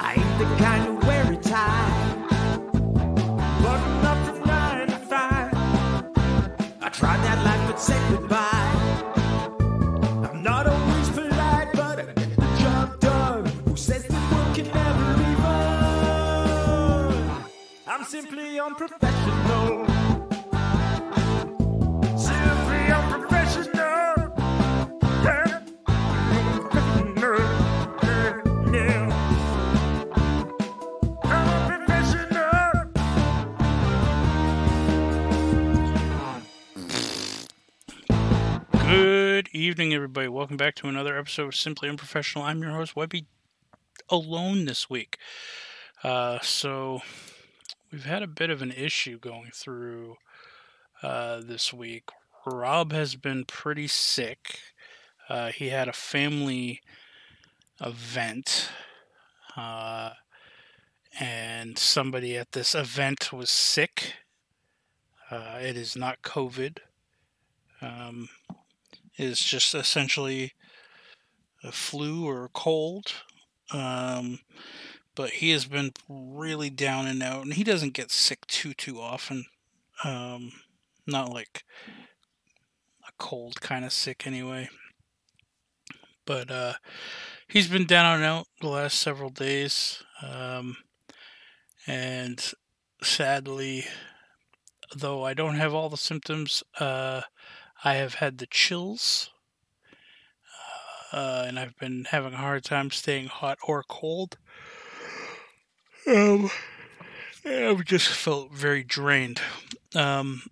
I ain't the kind to wear a tie. Button up from nine to five. I tried that life but said goodbye. I'm not always polite, but I get the job done. Who says that work can never be fun? I'm simply unprofessional. Evening, everybody. Welcome back to another episode of Simply Unprofessional. I'm your host, Webby, alone this week. Uh, so, we've had a bit of an issue going through uh, this week. Rob has been pretty sick. Uh, he had a family event, uh, and somebody at this event was sick. Uh, it is not COVID. Um, is just essentially a flu or a cold. Um, but he has been really down and out, and he doesn't get sick too too often. Um, not like a cold kind of sick anyway. But uh, he's been down and out the last several days, um, and sadly, though I don't have all the symptoms, uh, I have had the chills, uh, and I've been having a hard time staying hot or cold. Um, I've just felt very drained. Um,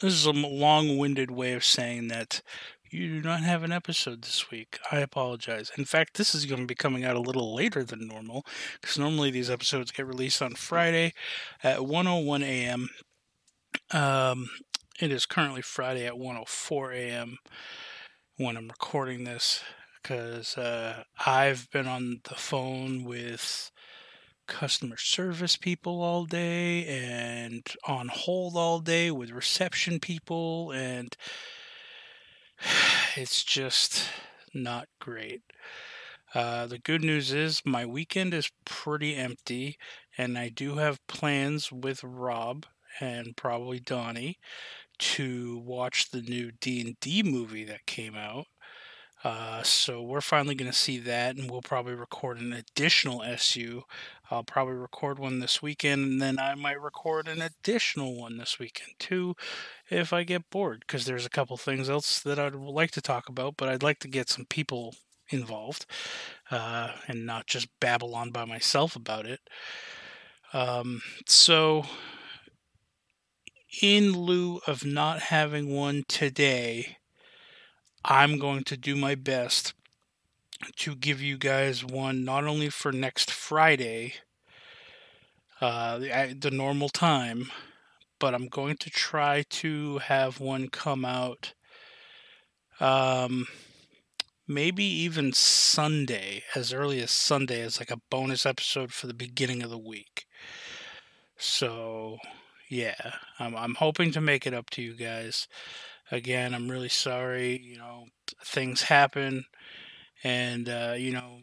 this is a long-winded way of saying that you do not have an episode this week. I apologize. In fact, this is going to be coming out a little later than normal because normally these episodes get released on Friday at 1:01 a.m. Um, it is currently Friday at 1:04 a.m. when I'm recording this because uh, I've been on the phone with customer service people all day and on hold all day with reception people and it's just not great. Uh, the good news is my weekend is pretty empty and I do have plans with Rob and probably Donnie to watch the new D&D movie that came out. Uh, so we're finally going to see that, and we'll probably record an additional SU. I'll probably record one this weekend, and then I might record an additional one this weekend too, if I get bored. Because there's a couple things else that I'd like to talk about, but I'd like to get some people involved, uh, and not just babble on by myself about it. Um, so in lieu of not having one today, I'm going to do my best to give you guys one not only for next Friday, uh, the, the normal time, but I'm going to try to have one come out um, maybe even Sunday, as early as Sunday, as like a bonus episode for the beginning of the week. So yeah, I'm I'm hoping to make it up to you guys. Again, I'm really sorry. You know, things happen, and uh, you know,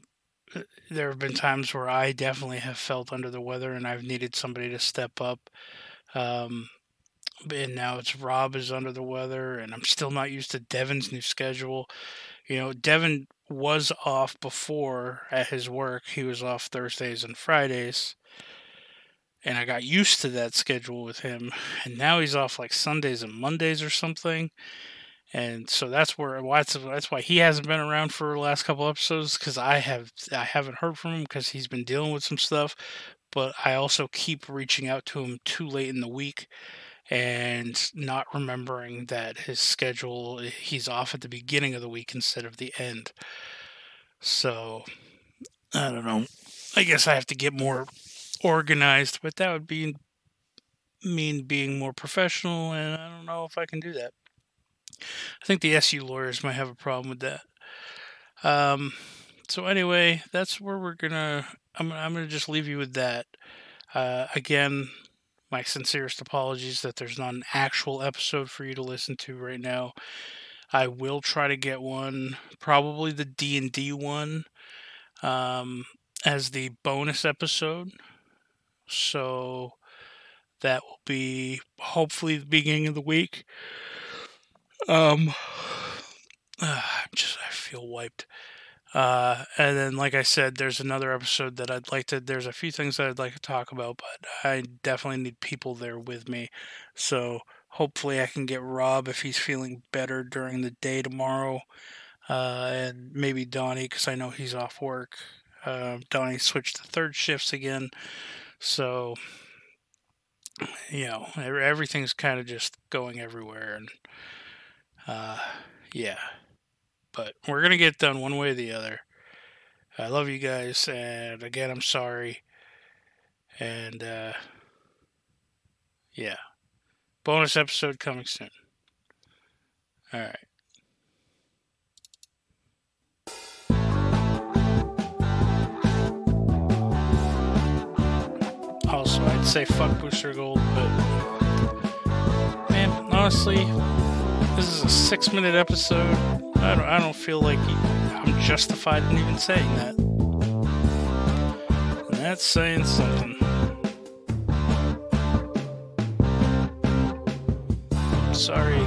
uh, there have been times where I definitely have felt under the weather, and I've needed somebody to step up. Um, and now it's Rob is under the weather, and I'm still not used to Devin's new schedule. You know, Devin was off before at his work. He was off Thursdays and Fridays and I got used to that schedule with him. And now he's off like Sundays and Mondays or something. And so that's where why that's, that's why he hasn't been around for the last couple episodes because I have I haven't heard from him because he's been dealing with some stuff. But I also keep reaching out to him too late in the week and not remembering that his schedule he's off at the beginning of the week instead of the end. So I don't know. I guess I have to get more organized, but that would be mean being more professional, and I don't know if I can do that. I think the SU lawyers might have a problem with that. Um, so anyway, that's where we're gonna. I'm I'm gonna just leave you with that. Uh, again, my sincerest apologies that there's not an actual episode for you to listen to right now. I will try to get one, probably the D and D one. Um, as the bonus episode. So that will be hopefully the beginning of the week. Um, uh, just I feel wiped. Uh, and then, like I said, there's another episode that I'd like to. There's a few things that I'd like to talk about, but I definitely need people there with me. So hopefully, I can get Rob if he's feeling better during the day tomorrow, uh, and maybe Donnie because I know he's off work. Uh, Donnie switched to third shifts again, so you know everything's kind of just going everywhere, and uh, yeah but we're gonna get done one way or the other. I love you guys, and again, I'm sorry. And uh, yeah, bonus episode coming soon. All right. Say fuck Booster Gold, but man, honestly, this is a six minute episode. I don't, I don't feel like I'm justified in even saying that. And that's saying something. Sorry